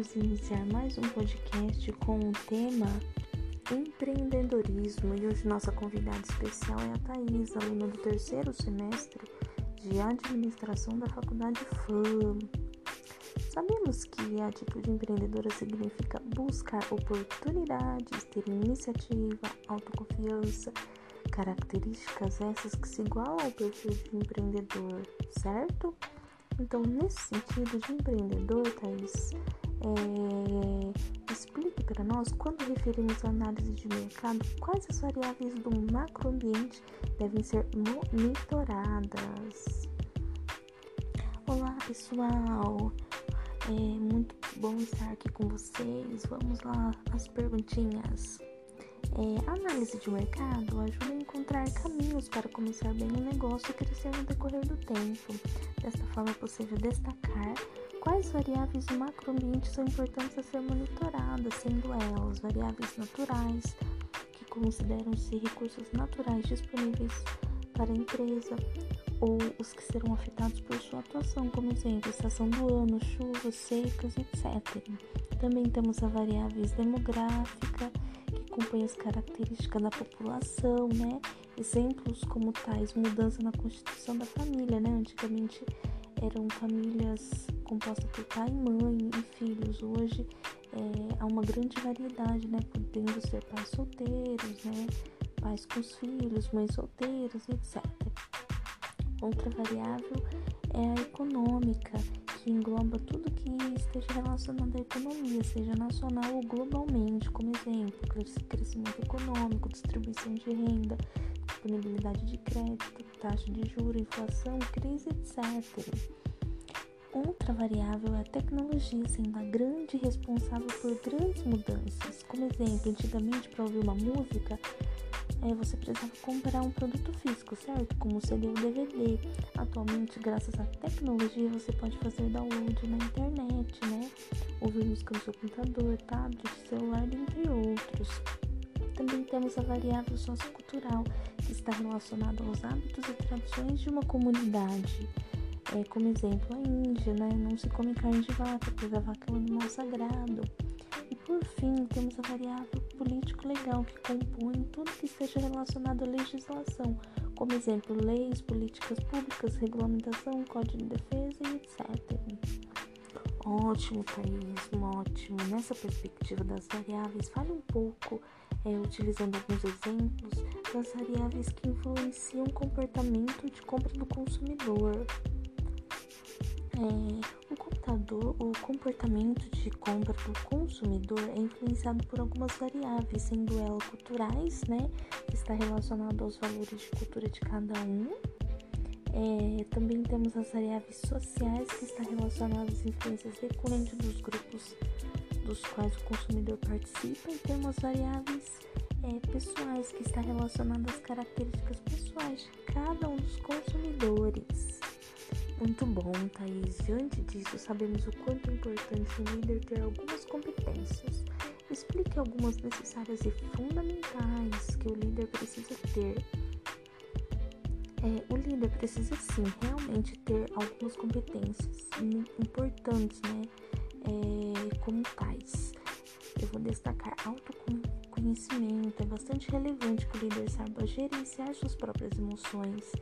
vamos iniciar mais um podcast com o tema empreendedorismo e hoje nossa convidada especial é a Thais, aluna do terceiro semestre de administração da Faculdade FAM. Sabemos que a atitude empreendedora significa buscar oportunidades, ter iniciativa, autoconfiança, características essas que se igualam ao perfil de empreendedor, certo? Então, nesse sentido de empreendedor, Thaís, é, explique para nós, quando referimos à análise de mercado, quais as variáveis do macroambiente devem ser monitoradas. Olá, pessoal! É muito bom estar aqui com vocês. Vamos lá, as perguntinhas. É, a análise de mercado ajuda a encontrar caminhos para começar bem um negócio e crescer no decorrer do tempo. Desta forma é possível destacar quais variáveis do macroambiente são importantes a ser monitoradas, sendo elas variáveis naturais, que consideram-se recursos naturais disponíveis para a empresa, ou os que serão afetados por sua atuação, como exemplo, estação do ano, chuvas, secas, etc. Também temos a variáveis demográfica, acompanha as características da população, né? Exemplos como tais mudança na constituição da família, né? Antigamente eram famílias compostas por pai, mãe e filhos. Hoje é, há uma grande variedade, né? Podendo ser pais solteiros, né? Pais com os filhos, mães solteiras, etc. Outra variável é a econômica, que engloba tudo que esteja relacionado à economia, seja nacional ou globalmente, como exemplo, crescimento econômico, distribuição de renda, disponibilidade de crédito, taxa de juros, inflação, crise, etc. Outra variável é a tecnologia, sendo a grande responsável por grandes mudanças. Como exemplo, antigamente para ouvir uma música, é, você precisava comprar um produto físico, certo? Como o CD ou DVD. Atualmente, graças à tecnologia, você pode fazer download na internet, né? Ouvir música no seu computador, tablet, celular, entre outros. Também temos a variável sociocultural, que está relacionada aos hábitos e tradições de uma comunidade. É, como exemplo, a Índia, né? Não se come carne de vaca, pois a vaca é um animal sagrado. E por fim, temos a variável político-legal, que compõe tudo que esteja relacionado à legislação, como exemplo, leis, políticas públicas, regulamentação, código de defesa e etc. Ótimo, Thaís, ótimo. Nessa perspectiva das variáveis, fale um pouco, é, utilizando alguns exemplos, das variáveis que influenciam o comportamento de compra do consumidor. É, o computador, o comportamento de compra do consumidor é influenciado por algumas variáveis, sendo elas culturais, né, que está relacionado aos valores de cultura de cada um. É, também temos as variáveis sociais, que está relacionadas às influências recorrentes dos grupos dos quais o consumidor participa, e temos variáveis é, pessoais, que está relacionada às características pessoais de cada um dos consumidores. Muito bom, Thaís. Diante disso, sabemos o quanto é importante o líder ter algumas competências. Explique algumas necessárias e fundamentais que o líder precisa ter. É, o líder precisa sim realmente ter algumas competências importantes, né? É, como tais. Eu vou destacar autoconhecimento. É bastante relevante que o líder saiba gerenciar suas próprias emoções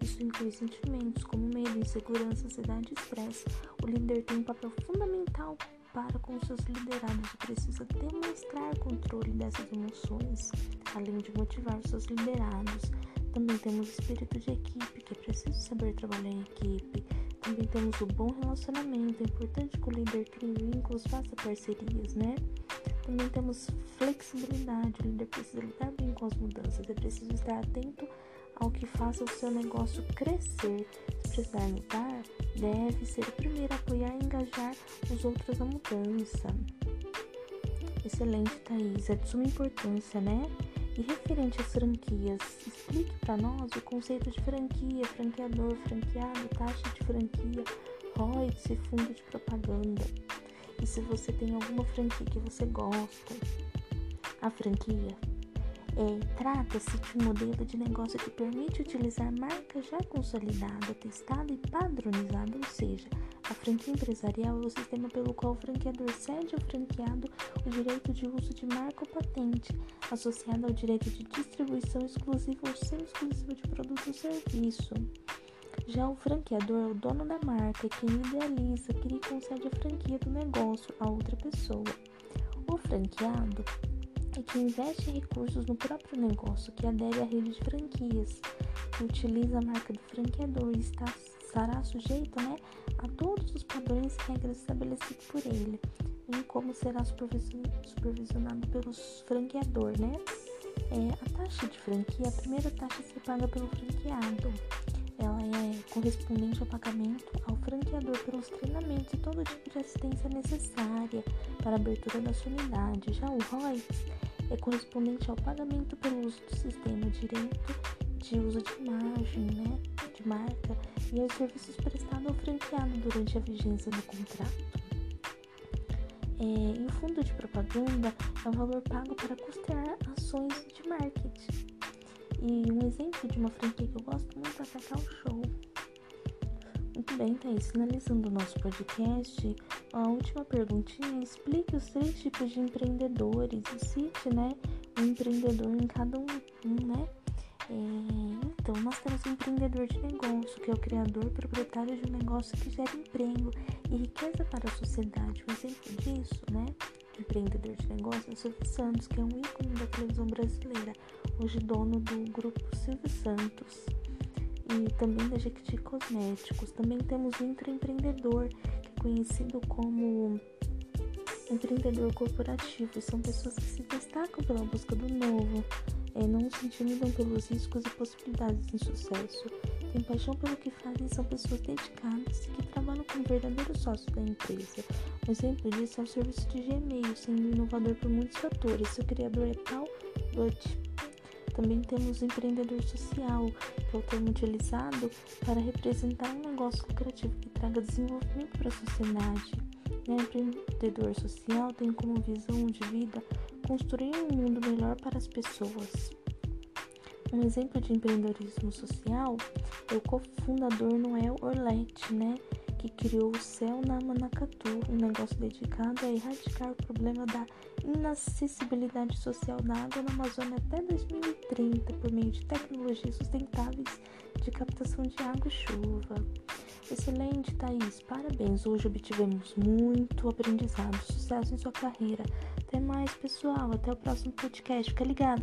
isso inclui sentimentos como medo, insegurança, ansiedade e estresse. O líder tem um papel fundamental para com seus liderados e precisa demonstrar controle dessas emoções, além de motivar seus liderados. Também temos espírito de equipe, que é preciso saber trabalhar em equipe. Também temos o bom relacionamento, é importante que o líder crie vínculos, faça parcerias, né? Também temos flexibilidade, o líder precisa lidar bem com as mudanças, é preciso estar atento ao que faça o seu negócio crescer. Se precisar mudar, deve ser o primeiro a apoiar e engajar os outros na mudança. Excelente, Thaís. É de suma importância, né? E referente às franquias, explique para nós o conceito de franquia, franqueador, franqueado, taxa de franquia, royalties e fundo de propaganda. E se você tem alguma franquia que você gosta, a franquia É, Trata-se de um modelo de negócio que permite utilizar marca já consolidada, testada e padronizada, ou seja, a franquia empresarial é o sistema pelo qual o franqueador cede ao franqueado o direito de uso de marca ou patente, associado ao direito de distribuição exclusiva ou semi-exclusiva de produto ou serviço. Já o franqueador é o dono da marca, quem idealiza, cria e concede a franquia do negócio a outra pessoa. O franqueado é que investe recursos no próprio negócio, que adere à rede de franquias, que utiliza a marca do franqueador e está, estará sujeito né, a todos os padrões e regras estabelecidos por ele, em como será supervisionado pelo franqueador. Né? É, a taxa de franquia, a primeira taxa a ser paga pelo franqueado. Ela é correspondente ao pagamento ao franqueador pelos treinamentos e todo tipo de assistência necessária para a abertura da sua unidade. Já o ROI é correspondente ao pagamento pelo uso do sistema direito de uso de imagem, né, de marca e aos serviços prestados ao franqueado durante a vigência do contrato. É, e o fundo de propaganda é o valor pago para custear ações de marketing. E um exemplo de uma franquia que eu gosto muito é Cacau Show. Muito bem, Thaís. Finalizando o nosso podcast, a última perguntinha explique os três tipos de empreendedores e cite, né, um empreendedor em cada um, né? É, então, nós temos o um empreendedor de negócio, que é o criador proprietário de um negócio que gera emprego e riqueza para a sociedade. Um exemplo disso, né? Empreendedor de negócio é o Silvio Santos, que é um ícone da televisão brasileira, hoje dono do grupo Silvio Santos e também da Jequiti Cosméticos. Também temos o intraempreendedor, que é conhecido como empreendedor corporativo. São pessoas que se destacam pela busca do novo, é, não se intimidam pelos riscos e possibilidades de sucesso. Têm paixão pelo que fazem são pessoas dedicadas e que trabalham como verdadeiros sócios da empresa. Um exemplo disso é o serviço de Gmail, sendo inovador por muitos fatores. Seu criador é Paul Butt. Também temos o empreendedor social, que é o termo utilizado para representar um negócio lucrativo que traga desenvolvimento para a sociedade. O empreendedor social tem como visão de vida construir um mundo melhor para as pessoas. Um exemplo de empreendedorismo social é o cofundador Noel Orlett, né, que criou o Céu na Manacatu, um negócio dedicado a erradicar o problema da inacessibilidade social da água na Amazônia até 2030 por meio de tecnologias sustentáveis de captação de água e chuva. Excelente, Thaís. Parabéns. Hoje obtivemos muito aprendizado. Sucesso em sua carreira. Até mais, pessoal. Até o próximo podcast. Fica ligado.